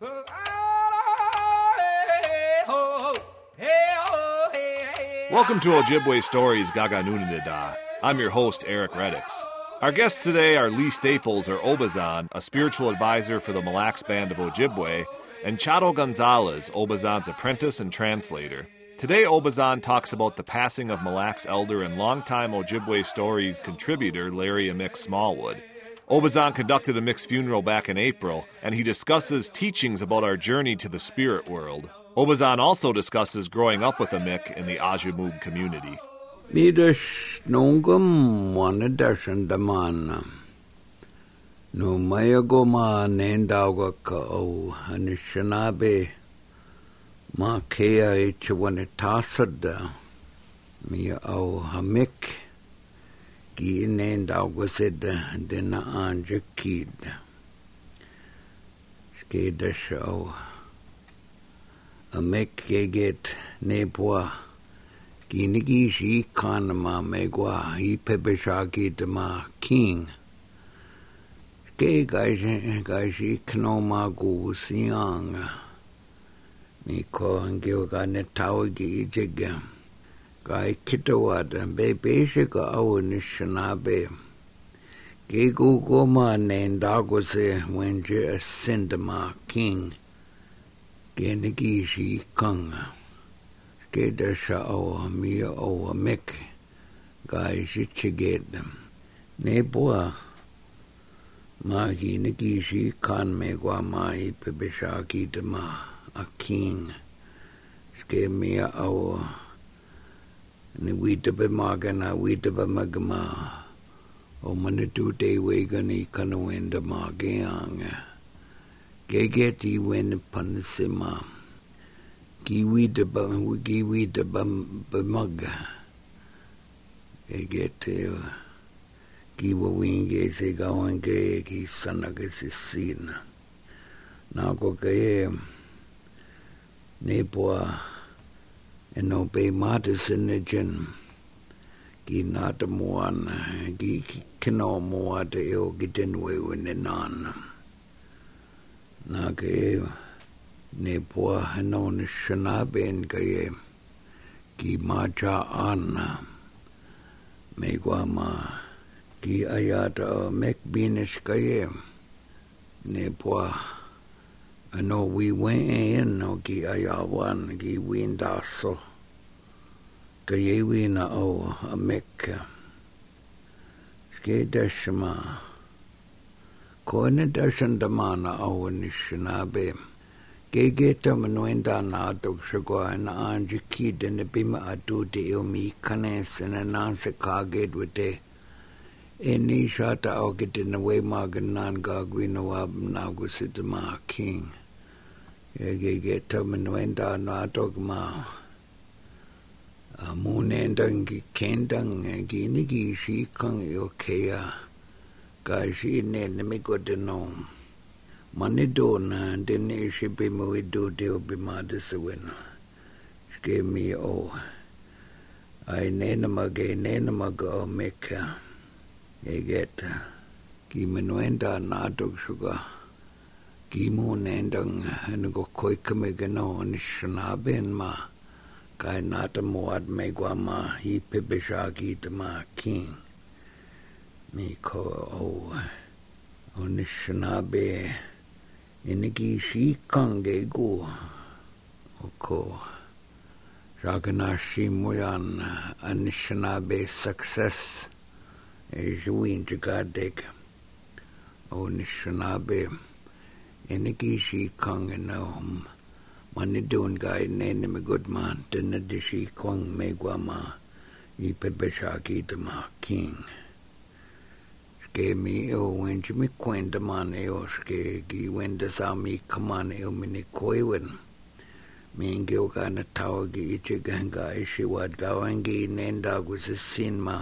Welcome to Ojibwe Stories Gaga Nunanida. I'm your host, Eric Reddix. Our guests today are Lee Staples, or Obizaan, a spiritual advisor for the Mille Lacs Band of Ojibwe, and Chato Gonzalez, Obizaan's apprentice and translator. Today, Obizaan talks about the passing of Mille Lacs elder and longtime Ojibwe Stories contributor Larry Amik Smallwood. Obizaan conducted Amik's funeral back in April, and he discusses teachings about our journey to the spirit world. Obizaan also discusses growing up with Amik in the Aazhoomog community. No mayagoma ka o ma o hamik ki nendawa seda dena anja kid. Skeda show. Amik geget nebwa. Ginigi shi kanama megwa i pebeshagi dema king. Ke gaishi gaishi knoma gu siang. Mi ko ngio ga ne tawagi jiga. gai kitoa dan be beje ga au ni shanabe. Ge gu goma nen dagose wenje a sindama king. Ge nigi shi kanga. Ge desha awa mia awa mek. Gai shi chigedam. Ne boa. Ma gi nigi shi kan me gwa mai pe bishaki dama a king. Ge mia awa. ni wita pe maga na wita pe magma. O mani tu te wega ni kanu enda maga anga. Ke ke ti wen panse ma. Ki wita pe ki wita pe maga. Ke ke te ki wa winge se ga wenge ki sana ke sisina na ko ke ne po e no pe mate sin ki na te moan ki kino moa te o ki tenwe wene nana na ke ne poa hano ne shana ben kaye ki maja ana me gwa ma ki ayata uh, mek binish kaye ne poa ano we went in no ki ayawan ki windaso gejeina ó a meice. Ske deise má. Koine deisen domána áhan is sin abéim. Gegéta man nuin dánádog se goáin anji kíden na bíma a dúdi ó mí canésin a nása cágéad wa dé. E ní seata ágadin na bhémágan ná gaghhuiinehab nágus si do má king. Gegéta man nuin dánádog má. Ki kendang e gini gi shi kang e o kea ka shi ne na mi godenom mani dona dene shipe mo do de obi made se wena ske mi o. Ai nena mage nena maga o meka e geta ki menuenda na dog suga ki mo nendang en go koi kame gano ni shna ben ma kai nata mo ad me gwa ma hi pe beshagi te ma king. Mi ko o o ni shna be iniki shi kange go oko Raganashi Moyan Anishinabe success e juin de gadek o Nishinabe mani doon guy nene me good man dina dishi kong me guama i pebeshaki te ma king. Ske mi o wenji mi kwenda man e o ske gi wenda sa mi kaman o mini koiwen mi ngi o ka na tawa gi ichi ganga ishi wad ga wangi nenda gu se sin ma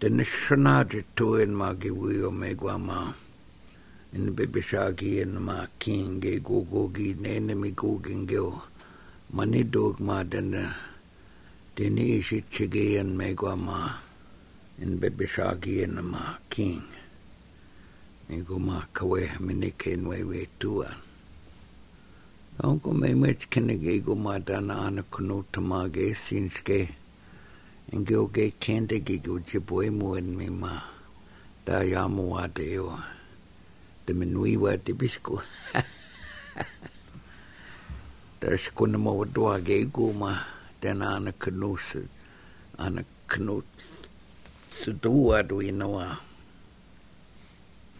de na shana to ma gi wio o me gwa ma. In bebe shagi en ma king ge go go gi nene mi go genge o. Mani dog ma de na de ni ishi chige me gwa ma in bebe shagi en ma king. Ni go ma kawe mini ken we tua. Onko me met kenne ge go ma dana ana kuno tama ge sinske. Inge o ge kende ge go je mo en me ma. Da ya mo wa de o. De me nui wa de bisko. Da skuna mo wa doa ge. Dana ana. Ana.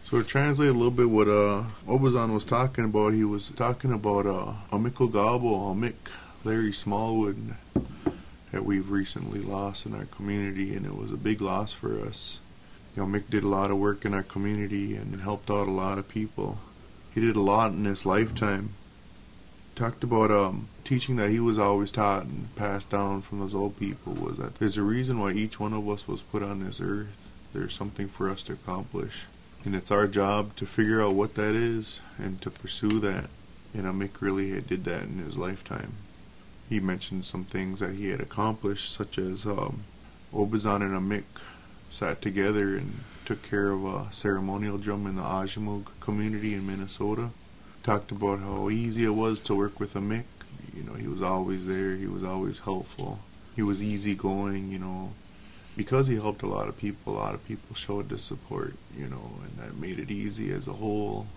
So to translate a little bit what uh, Obizaan was talking about, he was talking about uh, Amiko Gabo, Amik, Larry Smallwood, that we've recently lost in our community, and it was a big loss for us. You know, Mick did a lot of work in our community and helped out a lot of people. He did a lot in his lifetime. Talked about um, teaching that he was always taught and passed down from those old people was that there's a reason why each one of us was put on this earth. There's something for us to accomplish. And it's our job to figure out what that is and to pursue that. And Mick really did that in his lifetime. He mentioned some things that he had accomplished, such as um, Obizaan and Amik sat together and took care of a ceremonial drum in the Aazhoomog community in Minnesota. Talked about how easy it was to work with Amik. You know, he was always there. He was always helpful. He was easygoing. You know, because he helped a lot of people, a lot of people showed the support, you know, and that made it easy as a whole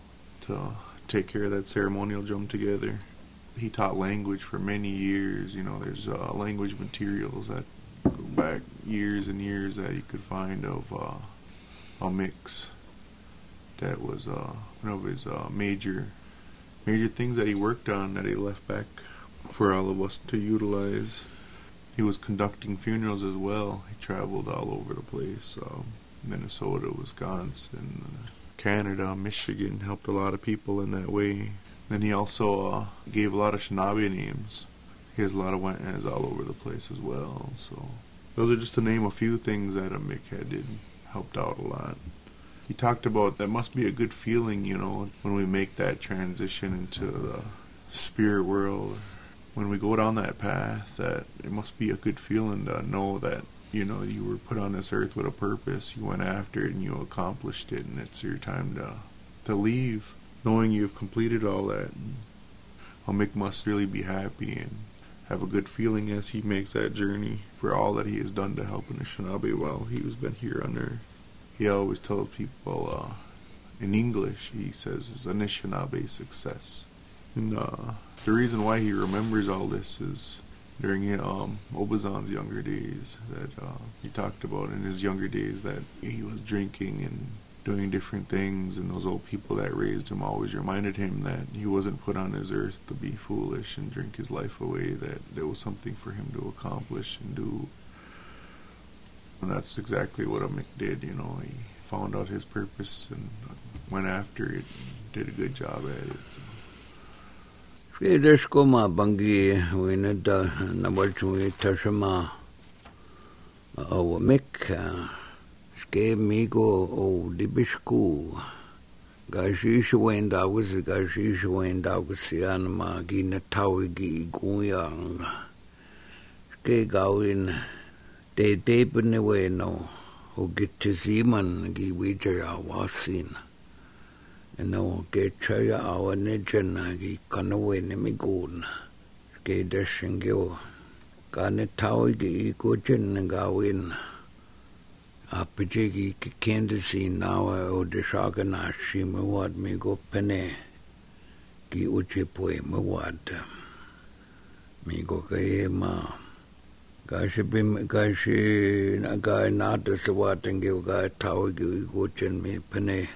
to take care of that ceremonial drum together. He taught language for many years, you know, there's uh, language materials that back years and years that you could find of uh, a mix that was uh, one of his uh, major major things that he worked on that he left back for all of us to utilize he was conducting funerals as well. He traveled all over the place um, Minnesota, Wisconsin, Canada, Michigan, helped a lot of people in that way. Then he also uh, gave a lot of Shinabe names. He has a lot of Wentans all over the place as well. So those are just to name a few things that Amik had did helped out a lot. He talked about that must be a good feeling, you know, when we make that transition into the spirit world when we go down that path that it must be a good feeling to know that you know you were put on this earth with a purpose you went after it and you accomplished it and it's your time to to leave knowing you've completed all that Mick must really be happy and have a good feeling as he makes that journey for all that he has done to help Anishinaabe while he has been here on earth. He always tells people uh, in English, he says, is Anishinaabe success. And uh, the reason why he remembers all this is during um, Obizaan's younger days that uh, he talked about in his younger days that he was drinking and doing different things and those old people that raised him always reminded him that he wasn't put on this earth to be foolish and drink his life away that there was something for him to accomplish and do and that's exactly what Mick did you know he found out his purpose and went after it and did a good job at it so. O mik ske migo o dibishku gashi shwen da was gashi shwen da was sian ma gi na tawi gi guyang ske gawin de debne we no o git to ziman gi wija wasin no ke chaya awa ne jana gi kanawe ne mi gun ke dashingyo ka ne tau gi ko chen ga win a pije gi ki kendisi nawa o de shaga na shi me wad mi go pene gi uche poe me wad. Mi go ka e ma ga shi bim ga shi na ga na de se wad ngyo ga tau gi go chen mi pene.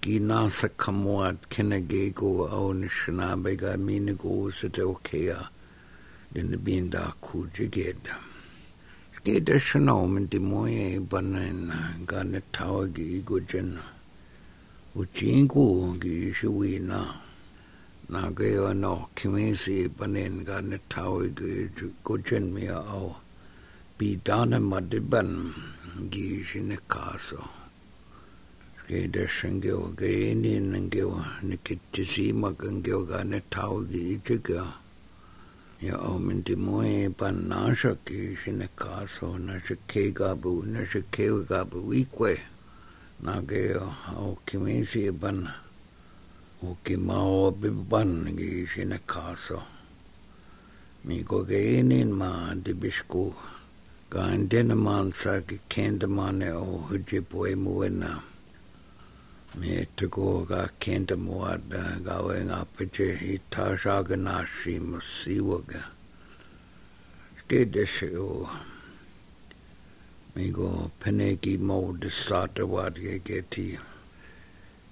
Ki nasa kamuat kena ge go au ni shina be ga mini go se te okea in the bin da ku jiged Tētā shunā omen tī mōyā ibāna inā gāna tāwa kī īgō chēnā. Uchīngu kī īshī wī nā. Nā gāyā nā kīmēsī ibāna inā gāna tāwa kī īgō chēn miyā āwa. Pī tāna mātibān kī īshī nā kāsō. Tētā shungiwa gāyā inā ngāyā nā kī tisīma kāngiwa gāna tāwa kī īchī kāyā. Gi jiga ya o min di moe pan na sha ki shine kaso na sha ke ga bu na sha ke ga bu ikwe me te ko ga kenta moa da ga we nga pete i ta sha ga na shi mo si wa ga ke de o me go pene ki mo de sa te wa de ke ti.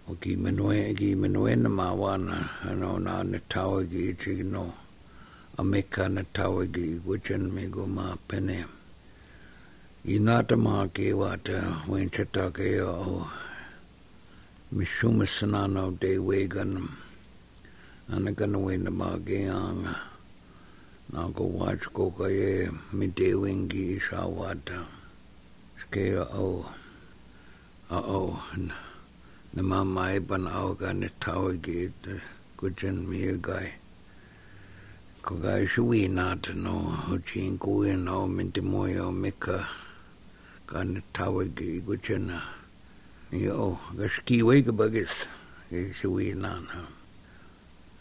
O ki me ki me na ma wa na no na na ta wa ki ti no. A me ka na ta wa ki wo chen me go ma pene. I nā ke mā kei wā te wēnchata o mi shuma sanano de wegan. Ana kana wena mā ke anga. Nā ko wāch ko ka mi de wingi i shā wāta ke o. Na na mā mai pan au ka ne tau ki te kuchen mi e gai. Ko gai shui nā te no ching kuwe no minti moi o mika ka ne tau ki kuchen na i o ga ski ka bagis e shui nā na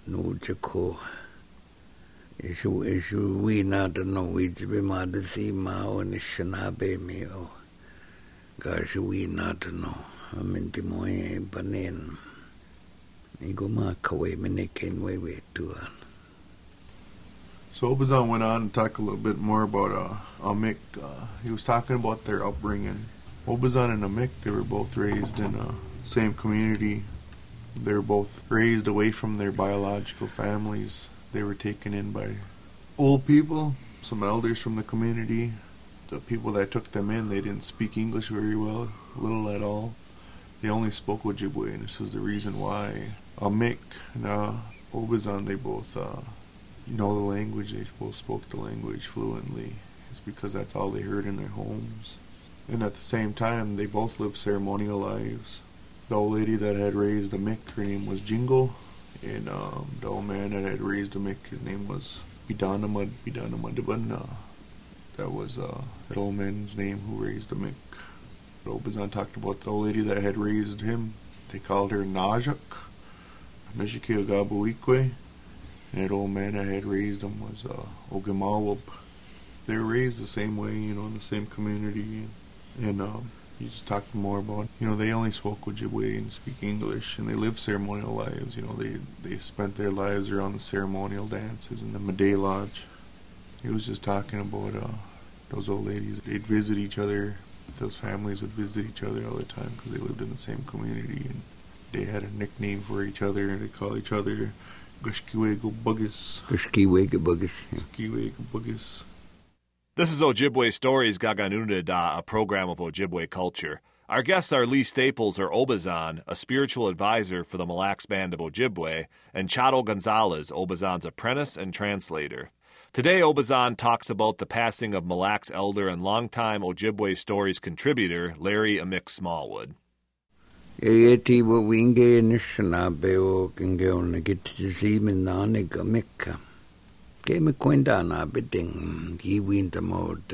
nu che ko e shu e shui nā te no i jibe mā te si mā o ni shana be mi o ga shui nā te no a minti moe e panen. I go ma kawe mene ken we we tuan. So Obizaan went on to talk a little bit more about uh, Amik. Uh, he was talking about their upbringing. Obizaan and Amik, they were both raised in the same community. They were both raised away from their biological families. They were taken in by old people, some elders from the community. The people that took them in, they didn't speak English very well, little at all. They only spoke Ojibwe, and this was the reason why. Amik and uh, they both uh, know the language. They both spoke the language fluently. It's because that's all they heard in their homes. And at the same time, they both lived ceremonial lives. The old lady that had raised Amik, her name was Jingle, and um, the old man that had raised Amik, his name was Bidanamad Bidanamadaban. That was uh, that old man's name who raised Amik. Obizaan talked about the old lady that had raised him. They called her Najak, Mishiki. And that old man that had raised him was uh. They were raised the same way, you know, in the same community. And, and um, he just talked more about, you know, they only spoke Ojibwe and speak English, and they lived ceremonial lives. You know, they, they spent their lives around the ceremonial dances in the Mide Lodge. He was just talking about uh, those old ladies. They'd visit each other those families would visit each other all the time because they lived in the same community and they had a nickname for each other and they call each other Gushkiwego Buggis. Gushkiwego Buggis. This is Ojibwe Stories Gaganunida, a program of Ojibwe culture. Our guests are Lee Staples or Obizaan, a spiritual advisor for the Mille Lacs Band of Ojibwe, and Chato Gonzalez, Obizaan's apprentice and translator. Today, Obizaan talks about the passing of Mille Lacs elder and longtime Ojibwe Stories contributor Larry Amik Smallwood. Ke me kwenda na beding gi winda mod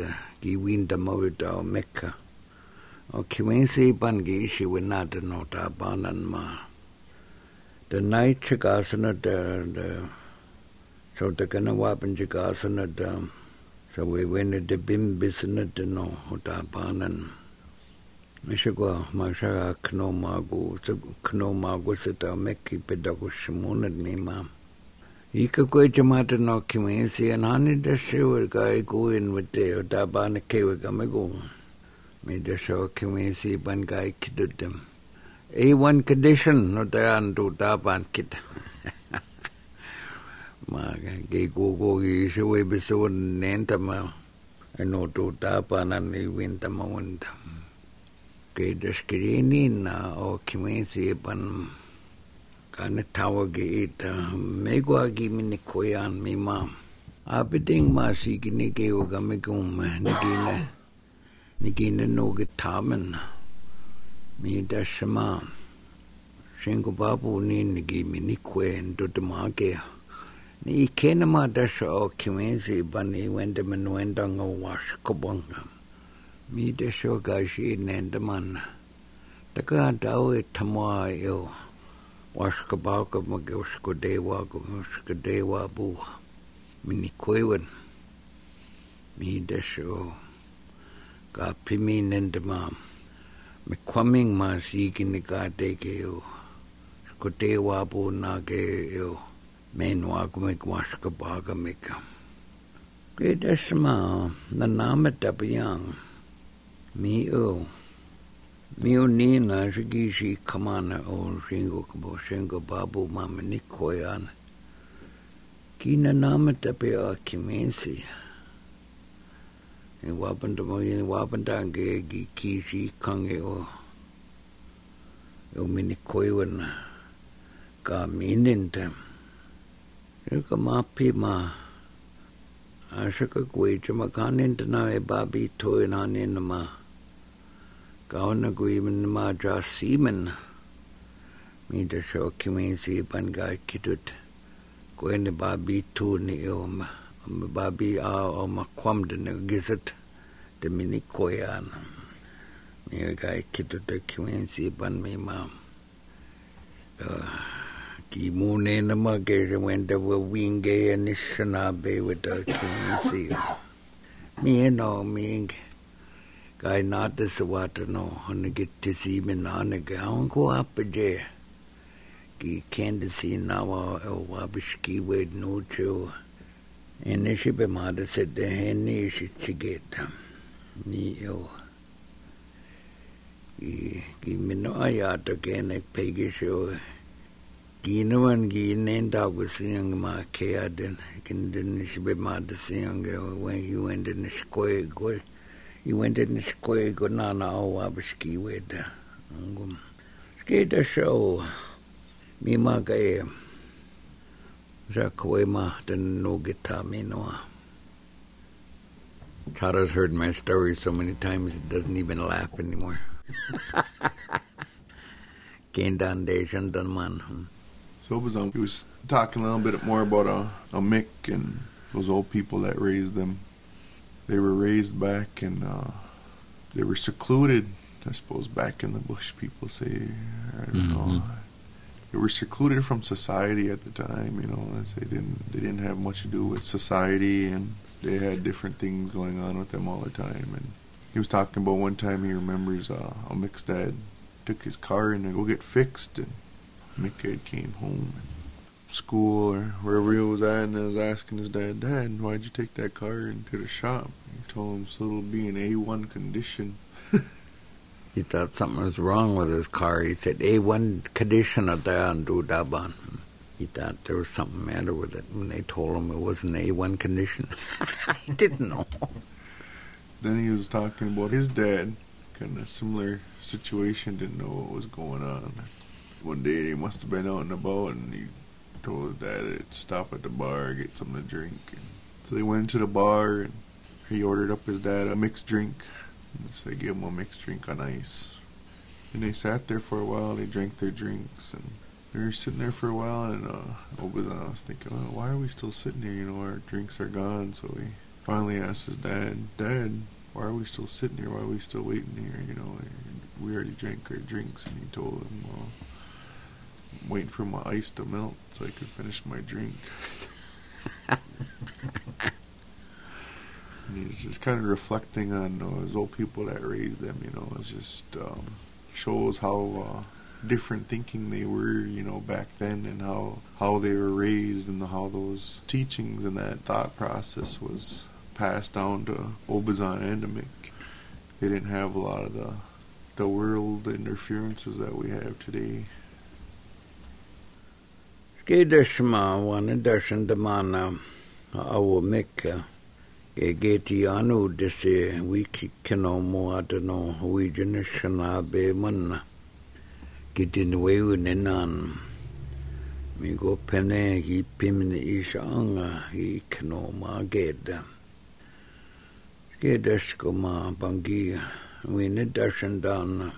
gi winda mod o meka. O kiwensi ban gi shi winada no ta banan ma. The night chigasana the the so the kana wapen chigasana the so we went to bim bisana the no ta banan. Mishagwa mashaga kno magu kno magu sita meki pedago shimona ni ma. Ika kwe chamata no kimensi and hani da shiwa kai go in with the dabana kewa gamigo. Me da shawa kimensi ban kai kidudem. A one condition no da andu daban kid. Ma ge go go gi shiwa biso nenta ma. Ano do dabana ni winta ma winta. ke deskreni na o kimensi pan kana tawa ge ita megwa gi mini koyan mi ma abiding ma si gini ge o ga me gum ni gina ni gina no ge tamen. Mi da shama shingo babu ni ni gi mini kwen do de ma ge. Ni kena ma da sho kimensi pan ni wende men wenda ngo wash kobonga. Mi de sho ga shi nen de man. Ta ka da we ta ma yo Was gebauke ma gus go de wa bu. Min ni kwewen. Mi de sho. Ga pimi nen de mam. Mi kwaming ma bu na ge o. Men wa go me gwas gebauke Na na me da. Mi o. Mionina Jigiji Kamana o Jingo Kabo Shingo Babu Mama Nikoyan Kina Namata Pia Kimensi and Wapanda Moyin Wapandange Gikiji Kange o Yominikoyana Ka Minintam Yuka Mapi Ma Ashaka Gwe Jamakanin Tanae Babi Toyananin Ma gana guimen ma ja siemen mi de sho kimin si ban ga kitut ko ne babi tu ni om babi a om kwam de ne gizet de mini koyan mi ga kitut de kimin si ban mi ma. Ki mune na ma ge je wen de we winge ni shana be with the kimin si mi no ming. Gai nata sawata no hana get to see me nana gaon go up a je. Ki candidacy nawa o wabishki wed no cho. And she be mada said the henny she chigeta. Ni o. Ki ki mino ayata kenek pegisho. Ki naman ki nenda ko siyang ma kaya din. Kin din she be mada siyang when you went in the square. I went in the square go nana o wabishki wed. Ngum. Skita show. Mi ma kaya. Sa koe ma den no gita mi noa. Tara's heard my story so many times it doesn't even laugh anymore. Kendan Deshan man. So was, um, he was talking a little bit more about a, Amik and those old people that raised them. They were raised back and uh, they were secluded, I suppose, back in the bush, people say. I don't Mhm. know. They were secluded from society at the time, you know, as they didn't they didn't have much to do with society and they had different things going on with them all the time and he was talking about one time he remembers uh, Amik's dad took his car and to go get fixed and Mick had came home and school or wherever he was at and I was asking his dad, Dad, why'd you take that car into the shop? He told him so it'll be in A1 condition. He thought something was wrong with his car. He said, A1 condition of there and do daban. He thought there was something matter with it when they told him it was an A1 condition. he didn't know. Then he was talking about his dad, kind of similar situation, didn't know what was going on. One day he must have been out and about and he told his dad to stop at the bar, get something to drink. And so they went to the bar and he ordered up his dad a mixed drink. And so they gave him a mixed drink on ice. And they sat there for a while, they drank their drinks and they were sitting there for a while and uh Obizaan was thinking, oh, why are we still sitting here? You know, our drinks are gone. So he finally asked his dad, Dad, why are we still sitting here? Why are we still waiting here? You know, we already drank our drinks. And he told him, well, waiting for my ice to melt so I could finish my drink. he's just kind of reflecting on those old people that raised them. You know, it's just um, shows how uh, different thinking they were. You know, back then, and how how they were raised, and how those teachings and that thought process was passed down to Obizaan and to Mick. They didn't have a lot of the the world interferences that we have today. Ke wan wane deshan damana awa meka e geti anu desi wiki kino mo adano hui jene be manna. Ki tinu nenan. mi go pene ki pimini isha anga i kino ma geda. Ke deshko ma bangi wane deshan dana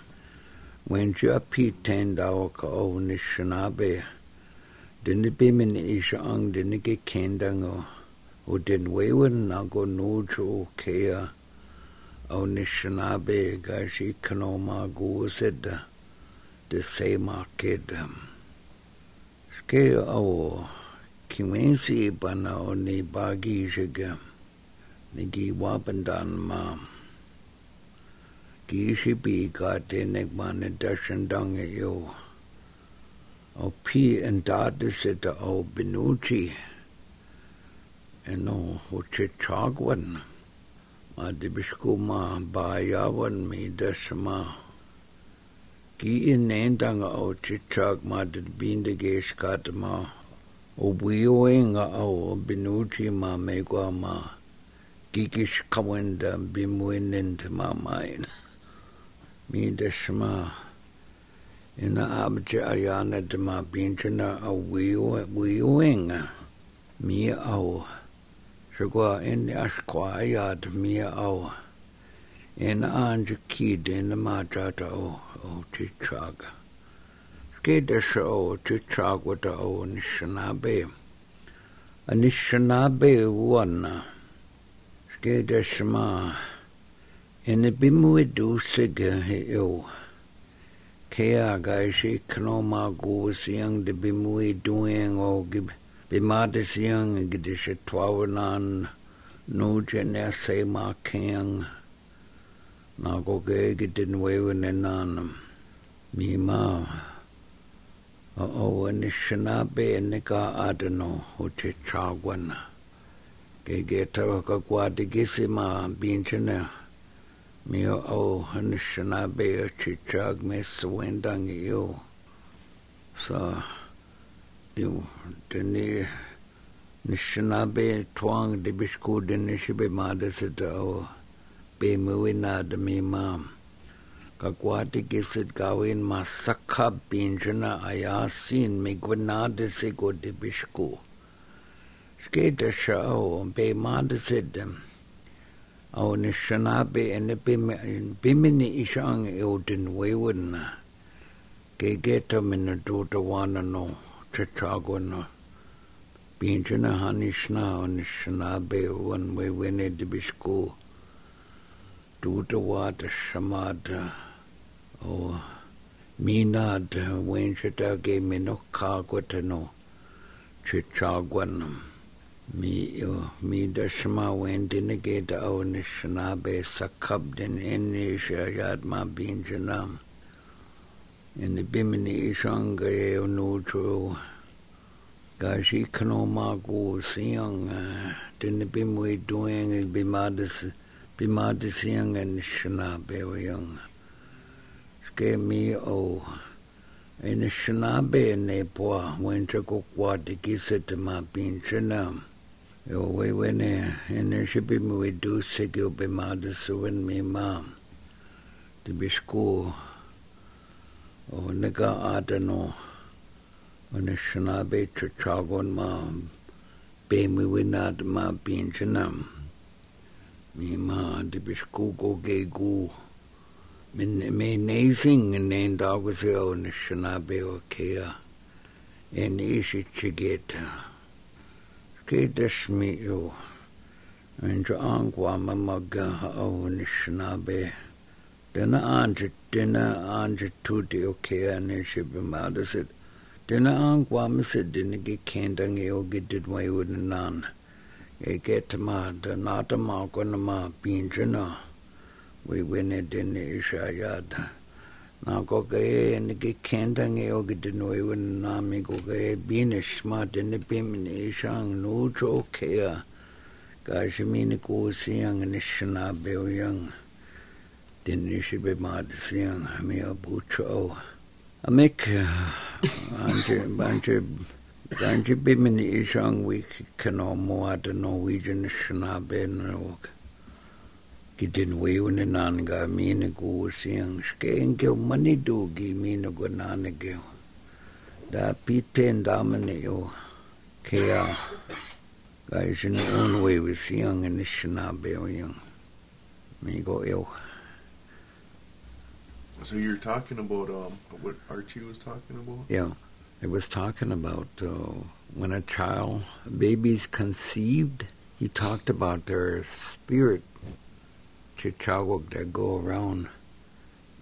wen jua pi tenda waka o nishana be. Denne bimin isha ang denne ge kendang o o den wewen na go nujo kea. O nishanabe ga shi kanoma go sedda de se ma kedam Ke au kimensi pana o ni bagi shiga ni ki wapandan ma. Ki shibi ka te nek ma ne dashandang yo pi en dadisita o binuchi e no ho che chagwan ma dibishku ma ba yawan mi dasma Ki in nendanga o chichak ma de binde gesh katma o binuchi ma megwa ma kikish kawenda bimuinent ma main. Mi deshma ina abje ayana de ma binchana a buioenga mi au shagwa in ashkwa ayad mi au in anje kid in ma jata o o Chichaga. Skidasha o Chichagwata o Nishanabe. Anishanabe wana. Skidashma. Ene bimu edu siga he. kea gai shi kano ma go siang de bimui doing o gi bi siang gi de shi twa nan no je ne se ma keang. na go ge gi de ne nan. Mi ma o o ne shna be ne ka adno ho te cha gwan ge ge ta ka kwa de gisi ma Mi o o ane shana pe chāg me sawendangi yo. Sa, yu, tani, nishana pe tuang de bishku dini shibe mādasita o. pe muina de mi mam ka kwati kisit gawin masakha pinjana ayasin mi gwanade se go de bishku skete shao sedem au ne shanabe e ne bimini ishang e o din wewena ke geta mina dota wana no te chago na. Bintina hanishna au ne shanabe wan wewene di bishko dota wata shamada o mina da wenshita ke mino kagwata no te chago na. mina mi dashma wendinageda o nishanabe sakabdin eni shayad ma binjanam in the bimini ishanga e nutro gashi kano magu siyang din bimwe doing bimadis bimadisiang en shana bewayang. Ske mi o en shana be ne poa wencha ko kwa de kisete ma bin shana. We wene en shibi mi we do sigyo bimadisu en mi ma. Di bishku o nega adano en shana be chachagon ma be mi winad ma bin shanam. mi ma de bisku go ge min me nezing en dog se o ne shna be o kea en ishi chigeta kedashmi'u ancha angwa mamaga ha'awunishnabe dina ancha dina ancha tuti okea nishibi madasit dina angwa misit dina ki kendangi ogi didwa yudinan eke tama da natama kwanama pinchana we wene dina ishayada na ko ke ne ke kenda nge o ge de no e na mi ko ke binish ma de ne bim ne shang no jo ke ya ka shi mi ne ko siang ne shna be o yang. Den ne shi be ma de siang mi a bu cho a mek anje anje Dan je bimini ishang we kano moa de Norwegian shnabe no kitin wewen nan ga mine go siang skeng ke mani do gi mine go nan ge da piten damane yo ke a ga ishin on we we siang in shnabe o yang me go So you're talking about um, what Archie was talking about? yeah It was talking about uh, when a child, a baby's conceived. He talked about their spirit, chichawak that go around,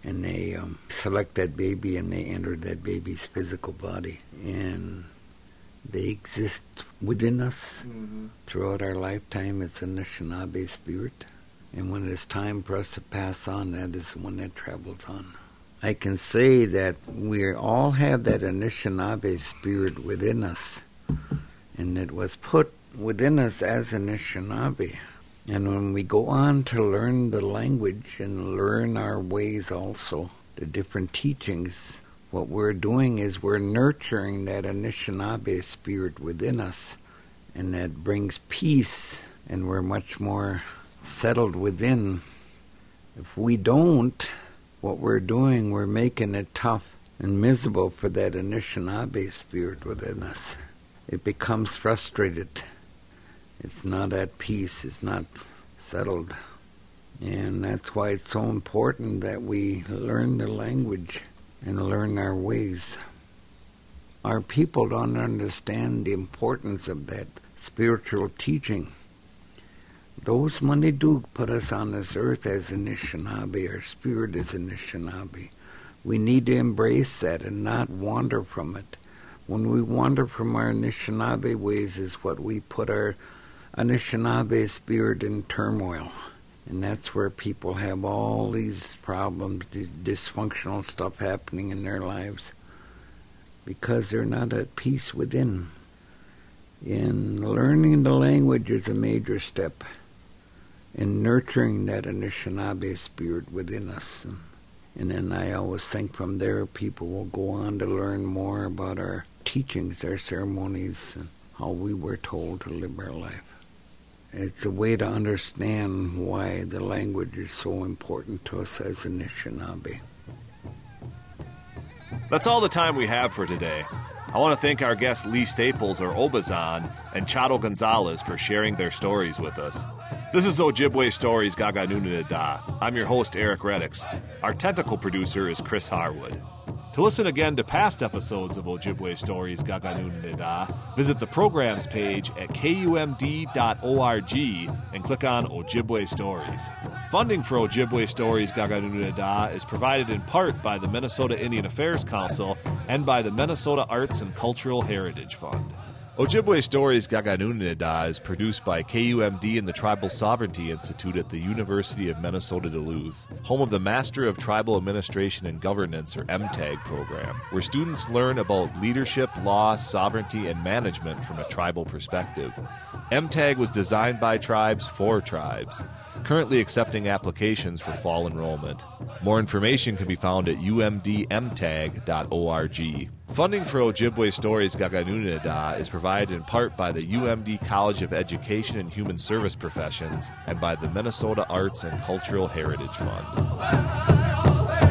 and they um, select that baby and they enter that baby's physical body. And They exist within us throughout our lifetime. It's a Anishinaabe spirit. And when it's time for us to pass on, that is the one that travels on. I can say that we all have that Anishinaabe spirit within us, and it was put within us as Anishinaabe. And when we go on to learn the language and learn our ways also, the different teachings, what we're doing is we're nurturing that Anishinaabe spirit within us, and that brings peace, and we're much more settled within. If we don't, what we're doing, we're making it tough and miserable for that Anishinaabe spirit within us. It becomes frustrated. It's not at peace. It's not settled. And that's why it's so important that we learn the language and learn our ways. Our people don't understand the importance of that spiritual teaching. Those they do put us on this earth as Anishinaabe, our spirit is Anishinaabe. We need to embrace that and not wander from it. When we wander from our Anishinaabe ways is what we put our Anishinaabe spirit in turmoil. And that's where people have all these problems, dysfunctional stuff happening in their lives because they're not at peace within. And learning the language is a major step in nurturing that Anishinaabe spirit within us. And then I always think from there people will go on to learn more about our teachings, our ceremonies, and how we were told to live our life. It's a way to understand why the language is so important to us as Anishinaabe. That's all the time we have for today. I want to thank our guests Lee Staples or Obizaan and Chato Gonzalez for sharing their stories with us. This is Ojibwe Stories Gaga Gaganunida. I'm your host, Eric Reddix. Our technical producer is Chris Harwood. To listen again to past episodes of Ojibwe Stories Gaganunida, visit the programs page at kumd.org and click on Ojibwe Stories. Funding for Ojibwe Stories Gaganunida is provided in part by the Minnesota Indian Affairs Council and by the Minnesota Arts and Cultural Heritage Fund. Ojibwe Stories Gaganunida is produced by KUMD and the Tribal Sovereignty Institute at the University of Minnesota Duluth, home of the Master of Tribal Administration and Governance, or MTAG program, where students learn about leadership, law, sovereignty, and management from a tribal perspective. MTAG was designed by tribes for tribes, currently accepting applications for fall enrollment. More information can be found at umdmtag.org. Funding for Ojibwe Stories Gaganunida is provided in part by the UMD College of Education and Human Service Professions and by the Minnesota Arts and Cultural Heritage Fund.